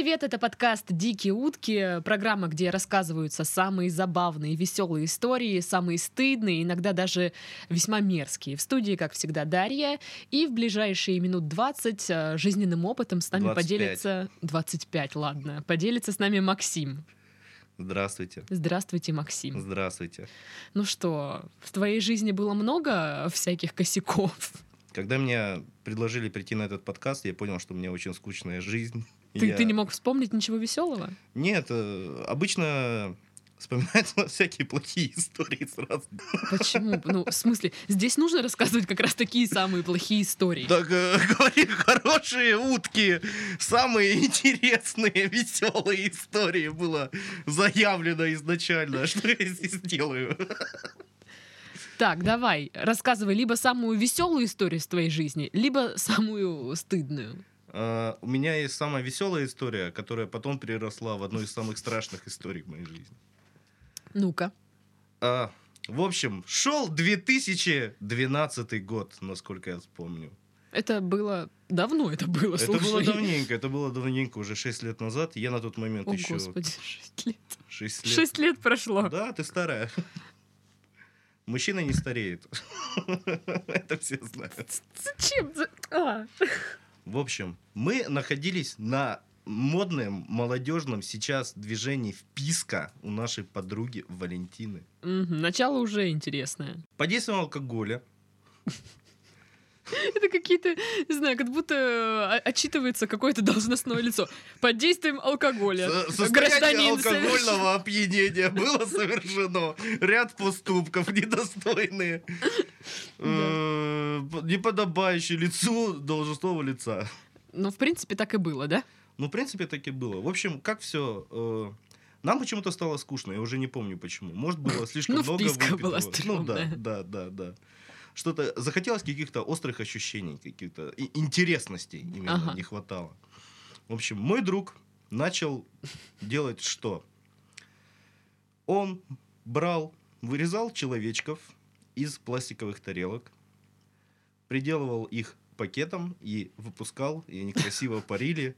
привет! Это подкаст «Дикие утки», программа, где рассказываются самые забавные, веселые истории, самые стыдные, иногда даже весьма мерзкие. В студии, как всегда, Дарья. И в ближайшие минут 20 э, жизненным опытом с нами 25. поделится... 25, ладно. Поделится с нами Максим. Здравствуйте. Здравствуйте, Максим. Здравствуйте. Ну что, в твоей жизни было много всяких косяков? Когда мне предложили прийти на этот подкаст, я понял, что у меня очень скучная жизнь. Ты, Я- ты не мог вспомнить ничего веселого? Нет, э, обычно вспоминаются всякие плохие истории сразу. Почему? Ну, в смысле, здесь нужно рассказывать как раз такие самые плохие истории. Так, э, говори, хорошие утки, самые интересные, веселые истории было заявлено изначально. Что я здесь делаю? Так, давай, рассказывай либо самую веселую историю из твоей жизни, либо самую стыдную. Э, У меня есть самая веселая история, которая потом переросла в одну из самых страшных историй в моей жизни. Ну-ка. А, в общем, шел 2012 год, насколько я вспомню. Это было давно, это было, Это слушай. было давненько, это было давненько, уже 6 лет назад. Я на тот момент О, еще господи, шесть лет. 6 лет. Шесть лет прошло. Да, ты старая. Мужчина не стареет. Это все знают. Зачем? В общем, мы находились на модном, молодежном сейчас движении вписка у нашей подруги Валентины. Начало уже интересное. Под действием алкоголя Это какие-то, не знаю, как будто э, отчитывается какое-то должностное лицо. Под действием алкоголя. Со- Состояние алкогольного опьянения было совершено. Ряд поступков недостойные, э, неподобающие лицу должностного лица. Ну, в принципе, так и было, да? Ну, в принципе, так и было. В общем, как все... Нам почему-то стало скучно, я уже не помню почему. Может, было слишком Ну, много выпитого. Ну да, да, да, да. Что-то захотелось каких-то острых ощущений, каких-то интересностей именно Ага. не хватало. В общем, мой друг начал делать что? Он брал, вырезал человечков из пластиковых тарелок, приделывал их пакетом и выпускал, и они красиво парили.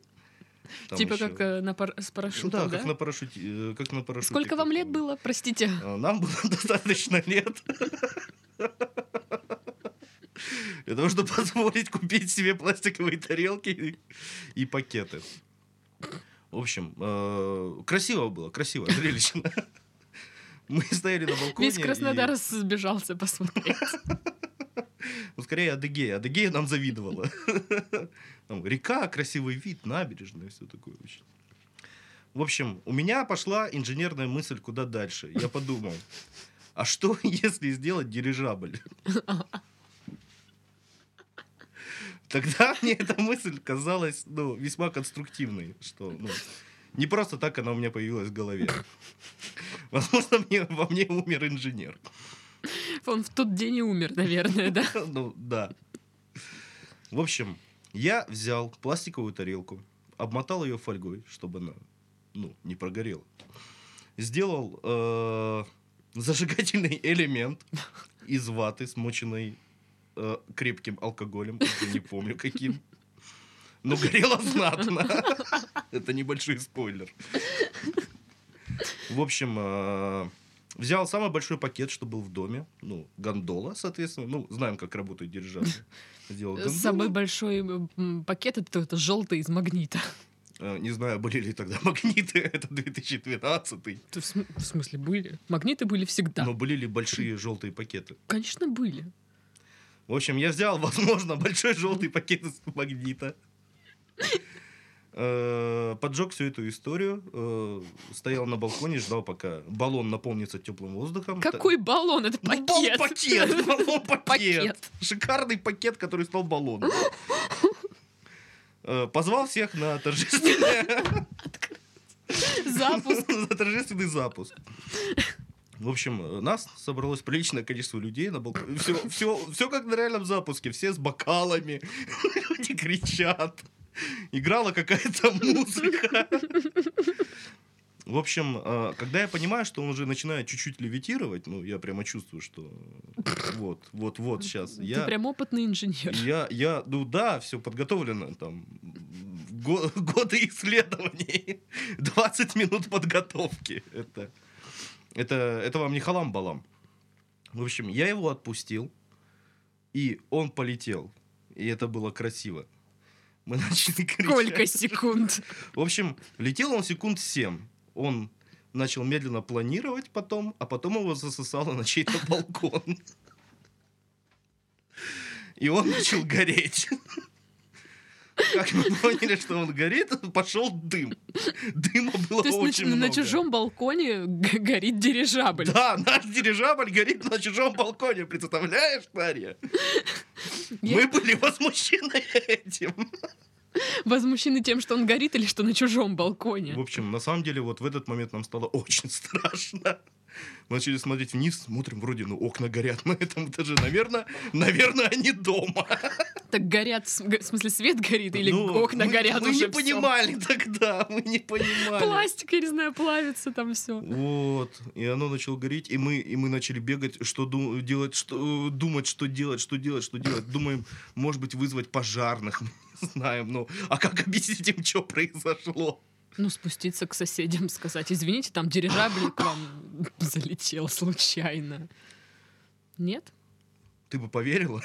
Там типа еще- как э, на пар- с парашютом, да, да? как на парашюте. э, Как на парашюте Сколько вам лет было, простите? А, Нам было достаточно лет. Для того, чтобы позволить купить себе пластиковые тарелки и- пакеты. В общем, э, красиво было, красиво, зрелищно. Мы стояли на балконе. Весь Краснодар и- сбежался посмотреть. Ну, скорее Адыгея. Адыгея нам завидовала. Там река, красивый вид, набережная, все такое. очень. В общем, у меня пошла инженерная мысль куда дальше. Я подумал, а что если сделать дирижабль? Тогда мне эта мысль казалась ну, весьма конструктивной, что ну, не просто так она у меня появилась в голове. Возможно, мне, во мне умер инженер. Он в тот день и умер, наверное, да? Ну, да. В общем, я взял пластиковую тарелку, обмотал ее фольгой, чтобы она, ну, не прогорела. Сделал э, зажигательный элемент из ваты, смоченной э, крепким алкоголем, не помню каким. Но горело знатно. Это небольшой спойлер. В общем, э, взял самый большой пакет, что был в доме. Ну, гондола, соответственно. Ну, знаем, как работают дирижабли. Сделал гондолу. Самый большой м, пакет это, это желтый из магнита. Э, Не знаю, были ли тогда магниты. Это 2012 То В в смысле, были? Магниты были всегда. Но были ли большие желтые пакеты? Конечно, были. В общем, я взял, возможно, большой желтый пакет из магнита. Э, Поджег всю эту историю, э, стоял на балконе, ждал, пока баллон наполнится теплым воздухом. Какой баллон? Это Ну, пакет. бал- пакет, баллон пакет. Пакет. Шикарный пакет, который стал баллоном. Э, Позвал всех на торжественный, Запуск. на торжественный запуск. В общем, э, нас собралось приличное количество людей на балконе. Все, все, все как на реальном запуске. Все с бокалами. Люди кричат. Играла какая-то музыка. В общем, э, когда я понимаю, что он уже начинает чуть-чуть левитировать, ну, я прямо чувствую, что вот, вот, вот сейчас. Ты Я, прям опытный инженер. я, я, ну да, все подготовлено там. го- годы исследований, 20 минут подготовки. Это, это, это вам не халам-балам. В общем, я его отпустил, и он полетел. И это было красиво. Мы начали кричать. Сколько секунд? В общем, летел он секунд 7. Он начал медленно планировать потом, а потом его засосало на чей-то балкон. И он начал гореть. Как мы поняли, что он горит, пошел дым. Дыма было То есть на, очень на много. чужом балконе горит дирижабль. Да, наш дирижабль горит на чужом балконе, представляешь, Марья? Я- Мы были возмущены этим. Возмущены тем, что он горит или что на чужом балконе. В общем, на самом деле, вот в этот момент нам стало очень страшно. Мы начали смотреть вниз, смотрим, вроде, ну, окна горят на этом этаже. Наверное, наверное, они дома. Так горят, в смысле, свет горит или Ну, окна мы- горят Мы уже не всё? понимали тогда, мы не понимали. Пластик, я не знаю, плавится там все. Вот, и оно начало гореть, и мы, и мы начали бегать, что ду- делать, что, думать, что делать, что делать, что делать. Думаем, может быть, вызвать пожарных, мы не знаем, ну, а как объяснить им, что произошло? Ну, спуститься к соседям, сказать, извините, там дирижабль к вам залетел случайно. Нет? Ты бы поверила?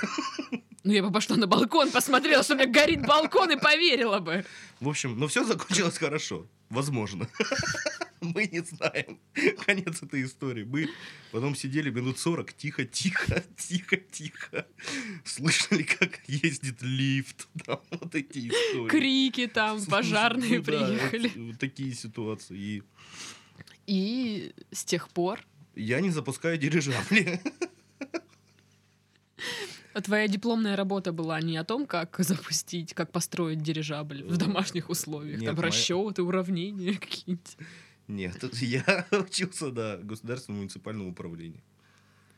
Ну, я бы пошла на балкон, посмотрела, что у меня горит балкон, и поверила бы. В общем, но все закончилось хорошо. Возможно. Мы не знаем. Конец этой истории. Мы потом сидели минут 40, тихо, тихо, тихо, тихо. Слышали, как ездит лифт. Там вот эти истории. Крики там, пожарные ну да, приехали. вот, вот такие ситуации. И И с тех пор я не запускаю дирижабли. А Твоя дипломная работа была не о том, как запустить, как построить дирижабль в Э, домашних условиях. нет, Там моя- расчеты, уравнения какие-нибудь. Нет, я учился на государственном муниципальном управлении.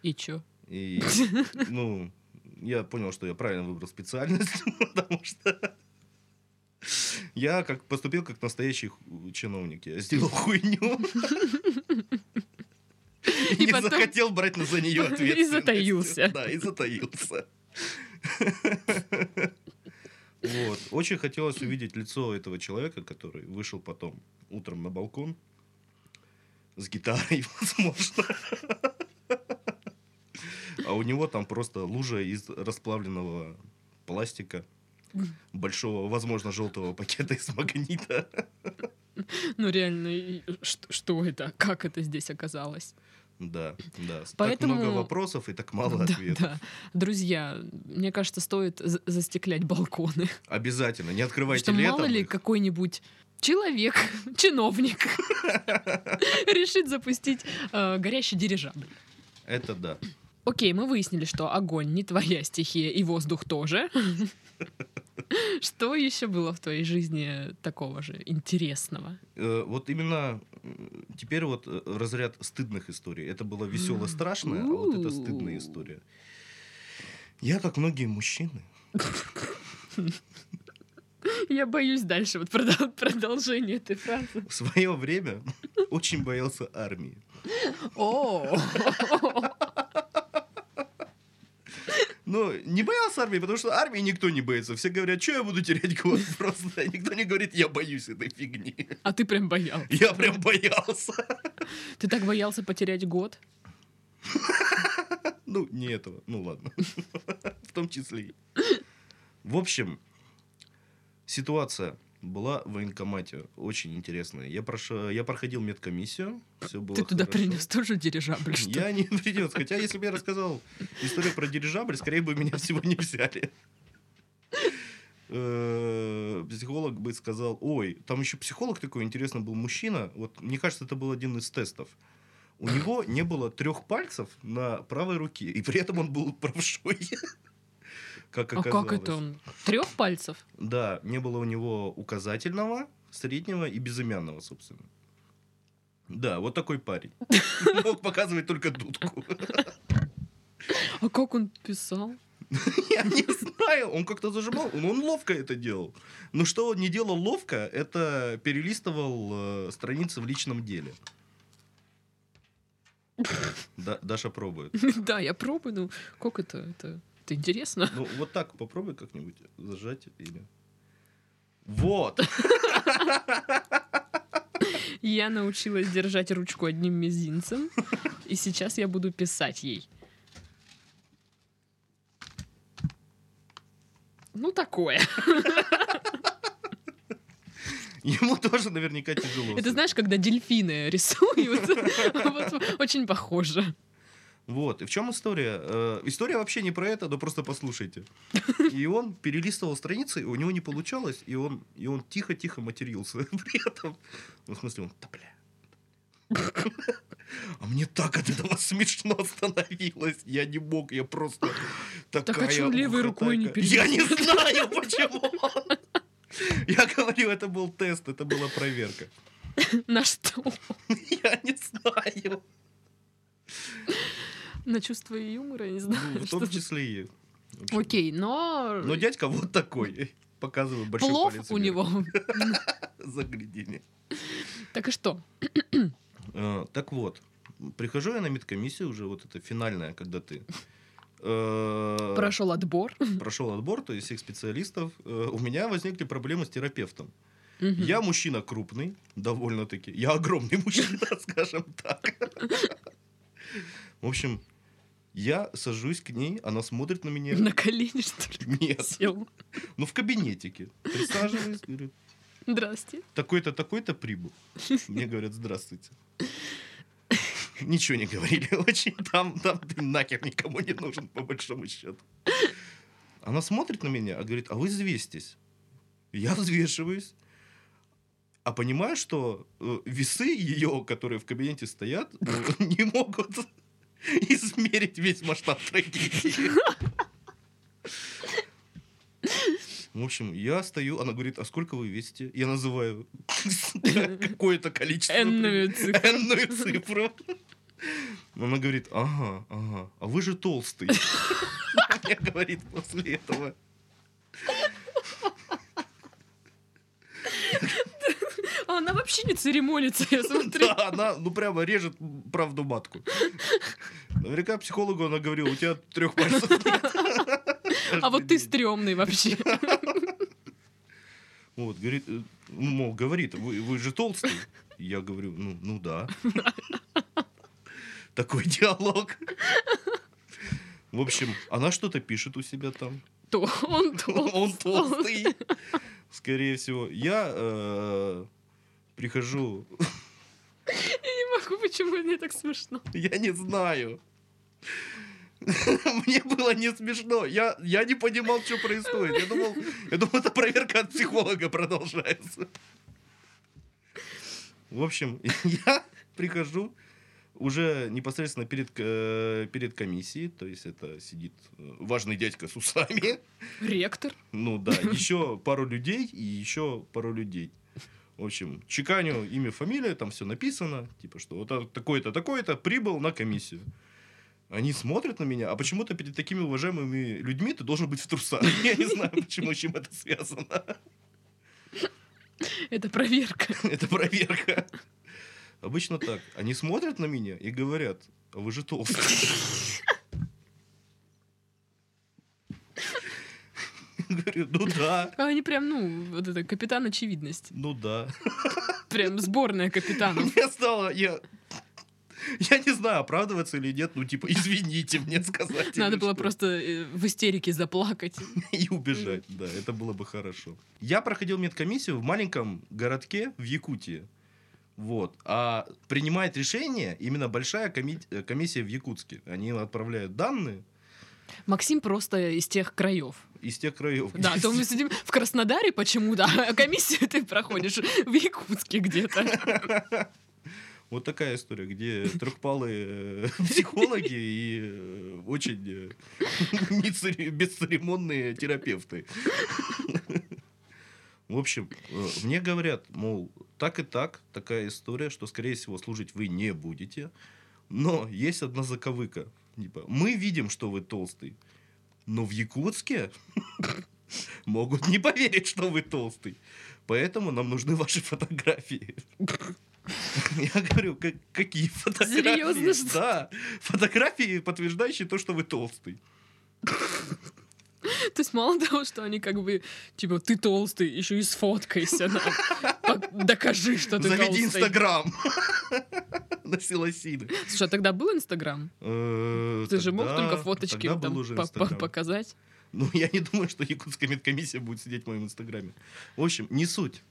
И чё? И, ну, я понял, что я правильно выбрал специальность, потому что я как поступил как настоящий чиновник. Я сделал хуйню. И И не потом- захотел брать на за нее И ответственность. затаился. Да, и затаился. Вот. Очень хотелось увидеть лицо этого человека, который вышел потом утром на балкон с гитарой, возможно. А у него там просто лужа из расплавленного пластика, большого, возможно, желтого пакета из магнита. Ну реально, что это? Как это здесь оказалось? Да, да. Поэтому- Так много вопросов и так мало Да, ответов. да. Друзья, мне кажется, стоит за- застеклять балконы. Обязательно. Не открывайте Что летом. мало ли какой-нибудь человек, чиновник, решит запустить э, горящий дирижабль. Это да. Окей, мы выяснили, что огонь не твоя стихия, и воздух тоже. Что еще было в твоей жизни такого же интересного? Э, Вот именно теперь вот э, разряд стыдных историй. Это было весело страшное, а вот это стыдная история. Я, как многие мужчины, Я боюсь дальше вот продол- продолжение этой фразы. в свое время очень боялся армии. О, Ну, не боялся армии, потому что армии никто не боится. Все говорят, что я буду терять год просто. Никто не говорит, я боюсь этой фигни. а ты прям боялся. Я прям боялся. Ты так боялся потерять год? Ну, не этого. Ну, ладно. В том числе. В общем, ситуация была в военкомате очень интересная. Я, прошел, я проходил медкомиссию. Все было Ты туда хорошо. принес тоже дирижабль, что? Я не принес. Хотя, если бы я рассказал историю про дирижабль, скорее бы меня всего не взяли. Э, Психолог бы сказал, ой, там еще психолог такой интересный был мужчина. Вот мне кажется, это был один из тестов. У него не было трех пальцев на правой руке, и при этом он был правшой. Как А оказалось. как это он? Трех пальцев? Да, не было у него указательного, среднего и безымянного, собственно. Да, вот такой парень. Мог показывать только дудку. А как он писал? Я не знаю, он как-то зажимал, он, он ловко это делал. Но что он не делал ловко, это перелистывал э, страницы в личном деле. Да, Даша пробует. Да, я пробую, ну как это? Это, это интересно. Ну, вот так попробуй как-нибудь зажать или... Вот. Я научилась держать ручку одним мизинцем, и сейчас я буду писать ей. Ну, такое. Ему тоже наверняка тяжело. Это знаешь, когда дельфины рисуют? Вот очень похоже. Вот. И в чем история? Э, история вообще не про это, но просто послушайте. И он перелистывал страницы, и у него не получалось, и он, и он тихо-тихо матерился при этом. Ну, в смысле, он, да бля. А мне так от этого смешно становилось. Я не мог, я просто такая Так а он левой рукой не. Я не знаю, почему. Я говорю, это был тест, это была проверка. На что? Я не знаю. На чувство юмора, я не Ну, знаю. в что том числе и... в. Окей, но... Но дядька вот такой. Показываю большой Плов палец у вверх. него. Загляденье. Так и что? Э, Так вот, прихожу я на медкомиссию, уже вот это финальная, когда ты э, Прошел отбор. прошел отбор, то есть всех специалистов, э, у меня возникли проблемы с терапевтом. Я мужчина крупный, довольно-таки. Я огромный мужчина, скажем так. В общем, я сажусь к ней, она смотрит на меня. На колени, что ли, Нет, сел? ну в кабинетике. Присаживаюсь, говорю, Здрасте. такой-то, такой-то прибыл. Мне говорят, здравствуйте. Ничего не говорили очень. Там, там ты нахер никому не нужен, по большому счету. Она смотрит на меня, а говорит, а вы взвесьтесь. Я взвешиваюсь. А понимаю, что э, весы ее, которые в кабинете стоят, ну, не могут измерить весь масштаб трагедии. В общем, я стою, она говорит, а сколько вы весите? Я называю какое-то количество. Энную цифру. Энную цифру. Она говорит, ага, ага, а вы же толстый. Мне говорит после этого. Она вообще не церемонится, я смотрю. Да, она, ну прямо режет правду матку. Наверняка психологу она говорила, у тебя трех пальцев. А вот ты стрёмный вообще. Вот, говорит, э, ну, мол, говорит, вы, вы же толстый. Я говорю, ну, ну да. Такой диалог. В общем, она что-то пишет у себя там. То он толстый. Он толстый. Скорее всего. Я прихожу, Не могу, почему мне так смешно. я не знаю. Мне было не смешно. Я, я не понимал, что происходит. Я думал, я думал, это проверка от психолога продолжается. В общем, я прихожу уже непосредственно перед, э, перед комиссией, то есть это сидит э, важный дядька с усами, Ректор. ну да, еще пару людей и еще пару людей. В общем, чеканю имя, фамилия, там все написано, типа, что вот такой-то, такой-то прибыл на комиссию. Они смотрят на меня, а почему-то перед такими уважаемыми людьми ты должен быть в трусах. Я не знаю, почему, с чем это связано. Это проверка. Это проверка. Обычно так. Они смотрят на меня и говорят, а вы же толстый. Говорю, ну да, А они прям, ну, вот это капитан очевидность. ну да. Прям сборная капитанов. Мне стало, я... Я не знаю, оправдываться или нет, ну, типа, извините мне сказать. Надо было что. просто э, в истерике заплакать. И убежать, да, это было бы хорошо. Я проходил медкомиссию в маленьком городке в Якутии. Вот. А принимает решение именно большая э, комиссия в Якутске. Они отправляют данные Максим просто из тех краев. Из тех краев. Да, то мы сидим в Краснодаре почему-то, а комиссию ты проходишь в Якутске где-то. Вот такая история, где трехпалые э, психологи и э, очень э, бесцеремонные терапевты. В общем, мне говорят, мол, так и так, такая история, что, скорее всего, служить вы не будете. Но есть одна заковыка. Типа, мы видим, что вы толстый, но в Якутске могут не поверить, что вы толстый. Поэтому нам нужны ваши фотографии. Я говорю, «Как- какие фотографии? Серьезно, что? Да, фотографии, подтверждающие то, что вы толстый. То есть мало того, что они как бы, типа, ты толстый, еще и сфоткайся. Докажи, что ты Заведи толстый. Инстаграм. На силосины. Слушай, а тогда был Инстаграм? Э, Ты же мог только фоточки там показать? Ну, я не думаю, что якутская медкомиссия будет сидеть в моем инстаграме. В общем, не суть.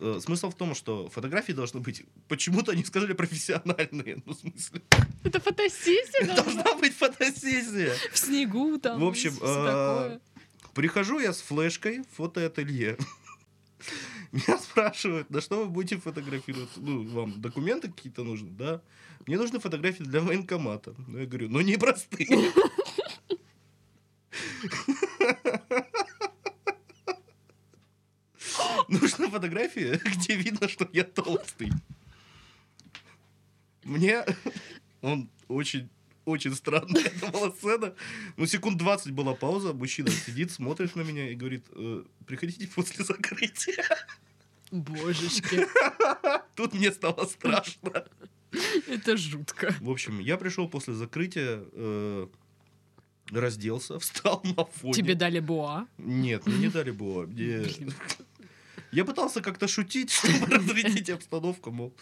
Э, Смысл в том, что фотографии должны быть... Почему-то они сказали профессиональные. Ну, в смысле, Это фотосессия должна должна быть фотосессия. в снегу там. В общем, э. Прихожу я с флешкой в фотоателье. Меня спрашивают, на что вы будете фотографировать? Ну, вам документы какие-то нужны, да? Мне нужны фотографии для военкомата. Ну, я говорю, ну, не простые. Нужна фотография, где видно, что я толстый. Мне он очень очень странная это была сцена. Ну, секунд 20 была пауза, мужчина сидит, смотрит на меня и говорит, «Э, приходите после закрытия. Божечки, Тут мне стало страшно. это жутко. В общем, я пришел после закрытия, э, разделся, встал на фоне. Тебе дали боа. Нет, мне не дали. Мне... Блин. Я пытался как-то шутить, чтобы разрядить обстановку, мол,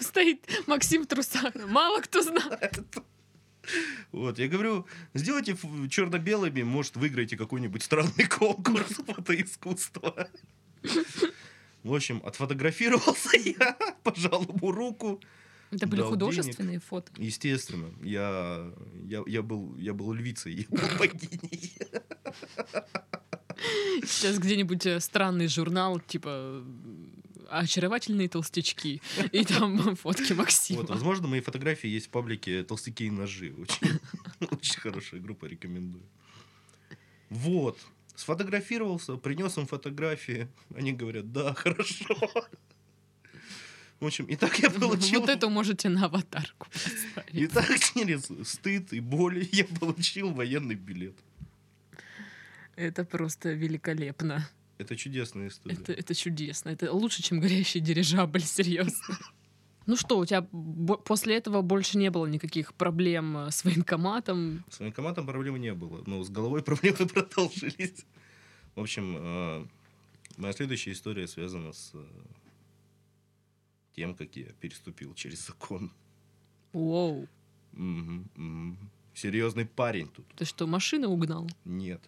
Стоит Максим в трусах. Мало кто знает. Вот, я говорю, сделайте черно-белыми, может, выиграете какой-нибудь странный конкурс фотоискусства. В общем, отфотографировался я, пожал ему руку. Это были художественные фото. Естественно, я, я, я, был, я был львицей, я был богиней. Сейчас где-нибудь э, странный журнал, типа очаровательные толстячки. И там фотки Максима. Вот, возможно, мои фотографии есть в паблике «Толстяки и ножи». Очень, очень хорошая группа, рекомендую. Вот. Сфотографировался, принес им фотографии. Они говорят, да, хорошо. В общем, и так я получил... Вот эту можете на аватарку И поставить. так через стыд и боль я получил военный билет. Это просто великолепно. Это чудесная история. Это, это чудесно. Это лучше, чем горящий дирижабль, серьезно. Ну что, у тебя после этого больше не было никаких проблем э, с военкоматом? С военкоматом проблем не было, но с головой проблемы продолжились. В общем, э, моя следующая история связана с э, тем, как я переступил через закон. Мгм. Серьезный парень тут. Ты что, машины угнал? Нет.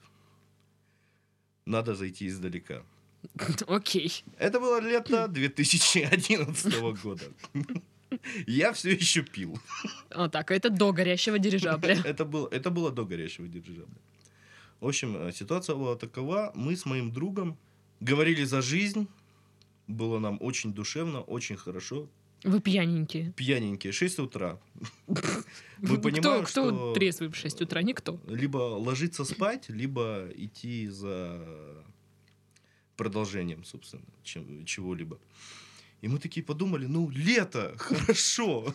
Надо зайти издалека. Окей. Это было лето 2011 года. Я все еще пил. Вот так, а это до горящего дирижабля. Это было, это было до горящего дирижабля. В общем, э, ситуация была такова. Мы с моим другом говорили за жизнь. Было нам очень душевно, очень хорошо. Вы пьяненькие. Пьяненькие, 6 утра. Мы кто, понимаем, кто что- трезвый в 6 утра? Никто. Либо ложиться спать, либо идти за продолжением, собственно, чем, чего-либо. И мы такие подумали, ну, лето, хорошо.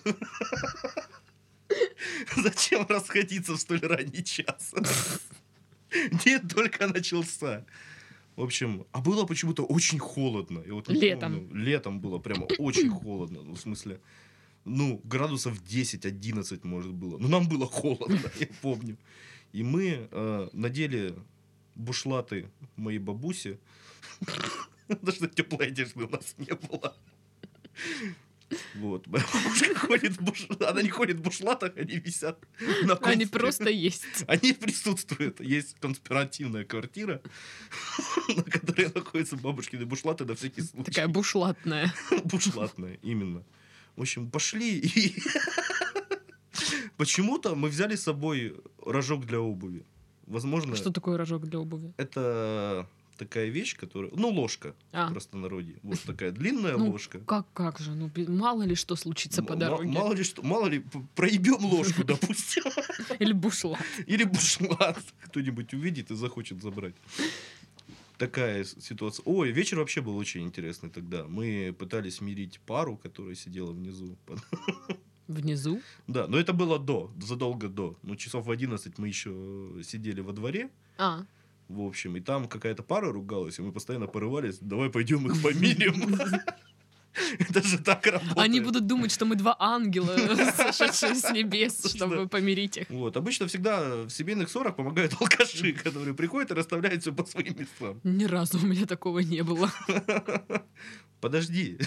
Зачем расходиться в столь ранний час? День только начался. В общем, а было почему-то очень холодно. Я вот не Летом. помню, летом было прямо очень холодно. Ну, в смысле, ну, градусов 10-11, может, было. Но нам было холодно, я помню. И мы э, надели бушлаты моей бабуси. Потому что теплой одежды у нас не было. Вот. Моя бабушка ходит в буш... Она не ходит в бушлатах, они висят на Они конспе- просто есть. Они присутствуют. Есть конспиративная квартира, на которой находятся бабушкины бушлаты на всякий случай. Такая бушлатная. Бушлатная, именно. В общем, пошли и... Почему-то мы взяли с собой рожок для обуви. Возможно, Что такое рожок для обуви? это такая вещь, которая... Ну, ложка А, в простонародье. Вот такая длинная Ну, ложка. как, как же? Ну, мало ли что случится по М- дороге. Мало ли что, мало ли, проебем ложку, допустим. Или бушлат. Или бушлат кто-нибудь увидит и захочет забрать. Такая ситуация. Ой, вечер вообще был очень интересный тогда. Мы пытались мирить пару, которая сидела внизу. Внизу? Да, но это было до, задолго до. Ну, часов в 11 мы еще сидели во дворе, А, в общем, и там какая-то пара ругалась, и мы постоянно порывались, давай пойдем их помирим. Это же так работает. Они будут думать, что мы два ангела, сошедшие с небес, Что? чтобы помирить их. Вот. Обычно всегда в семейных ссорах помогают алкаши, которые приходят и расставляют все по своим местам. Ни разу у меня такого не было. Подожди.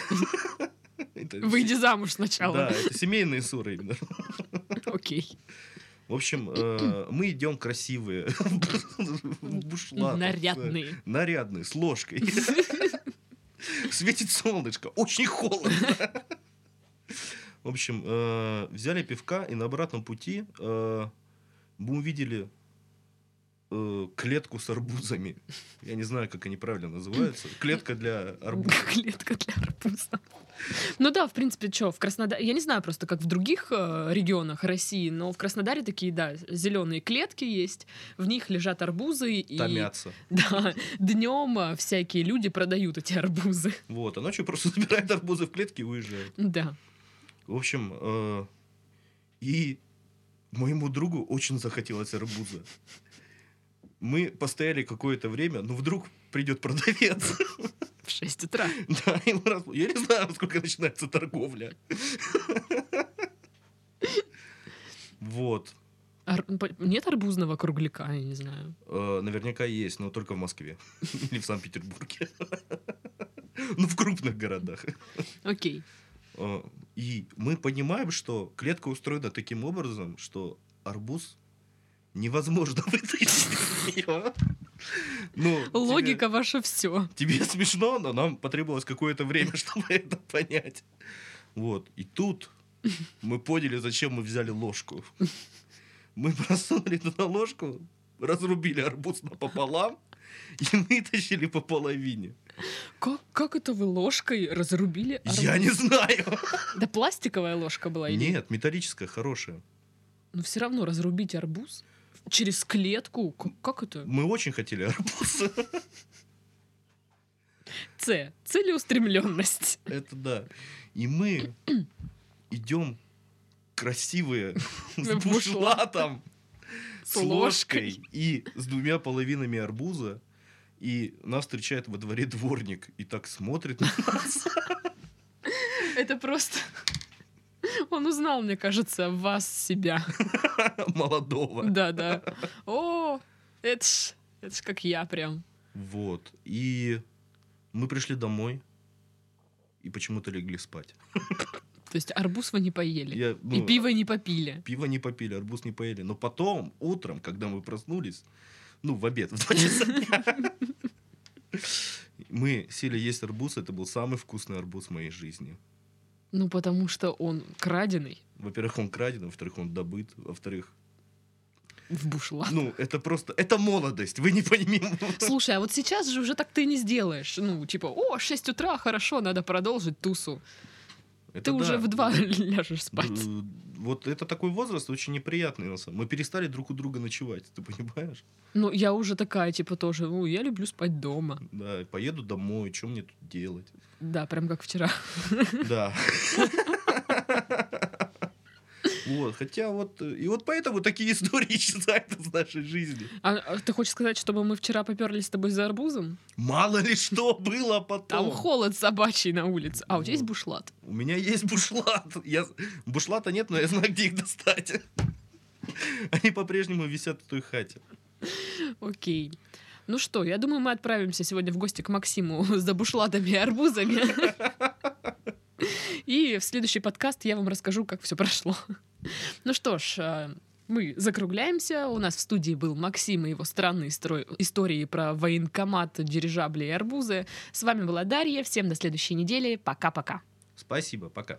Выйди замуж Да, сначала. это семейные ссоры именно. Окей. В общем, э, мы идем красивые. Нарядные. Нарядные, с ложкой. Светит солнышко, очень холодно. В общем, э, взяли пивка, и на обратном пути э, мы увидели э, клетку с арбузами. Я не знаю, как они правильно называются. Клетка для арбуза. Клетка для арбуза. Ну да, в принципе, что, в Краснодаре... Я не знаю просто, как в других э, регионах России, но в Краснодаре такие, да, зеленые клетки есть, в них лежат арбузы, и Томятся. да, днем всякие люди продают эти арбузы. Вот, а ночью просто забирают арбузы в клетки и уезжают. Да. В общем, э, и моему другу очень захотелось арбуза. Мы постояли какое-то время, но вдруг придет продавец. В 6 утра. Да, и мы раз- Я не знаю, сколько начинается торговля. Вот. Ар- по- Нет арбузного кругляка, я не знаю. Э, Наверняка есть, но только в Москве. Или в Санкт-Петербурге. Ну, в крупных городах. Окей. Э, И мы понимаем, что клетка устроена таким образом, что арбуз невозможно вытащить из нее. Ну, тебе- Логика ваша все. Тебе смешно, но нам потребовалось какое-то время, чтобы это понять. Вот. И тут мы поняли, зачем мы взяли ложку. Мы просунули туда ложку, разрубили арбуз напополам и вытащили по половине. Как, как это вы ложкой разрубили арбуз? Я не знаю. Да пластиковая ложка была или Нет, металлическая, хорошая. Но все равно разрубить арбуз через клетку, как это? Мы очень хотели арбуз. Ц. Целеустремленность. Это да. И мы идем красивые с бушлатом, С с ложкой и с двумя половинами арбуза. И нас встречает во дворе дворник и так смотрит на нас. Это просто... Он узнал, мне кажется, вас себя. молодого. Да, да. О, это ж, это ж как я прям. Вот. И мы пришли домой и почему-то легли спать. То есть арбуз вы не поели. Я, И ну, пиво не попили. Пиво не попили, арбуз не поели. Но потом, утром, когда мы проснулись, ну, в обед, в 2 часа дня, мы сели есть арбуз. Это был самый вкусный арбуз в моей жизни. Ну, потому что он краденый Во-первых, он краден, во-вторых, он добыт, во-вторых, в бушлат. ну, это просто, это молодость, вы не поймете. Слушай, а вот сейчас же уже так ты не сделаешь. Ну, типа, о, 6 утра, хорошо, надо продолжить тусу. Это ты уже да. в 2 ляжешь спать. Вот это такой возраст очень неприятный. на самом- Мы перестали друг у друга ночевать, ты понимаешь? Ну, я уже такая, типа, тоже, ну, я люблю спать дома. Да, поеду домой, что мне тут делать? Да, прям как вчера. Да. Вот, хотя вот... э, И вот поэтому такие истории исчезают из нашей жизни. А, а ты хочешь сказать, чтобы мы вчера поперлись с тобой за арбузом? Мало ли что было потом. Там холод собачий на улице. А у тебя есть бушлат? У меня есть бушлат. Я... Бушлата нет, но я знаю, где их достать. Они по-прежнему висят в той хате. Окей. Ну что, я думаю, мы отправимся сегодня в гости к Максиму за бушлатами и арбузами. И в следующий подкаст я вам расскажу, как все прошло. Ну что ж, э, мы закругляемся. У нас в студии был Максим и его странные стро- истории про военкомат, дирижабли и арбузы. С вами была Дарья. Всем до следующей недели. Пока-пока. Спасибо, пока.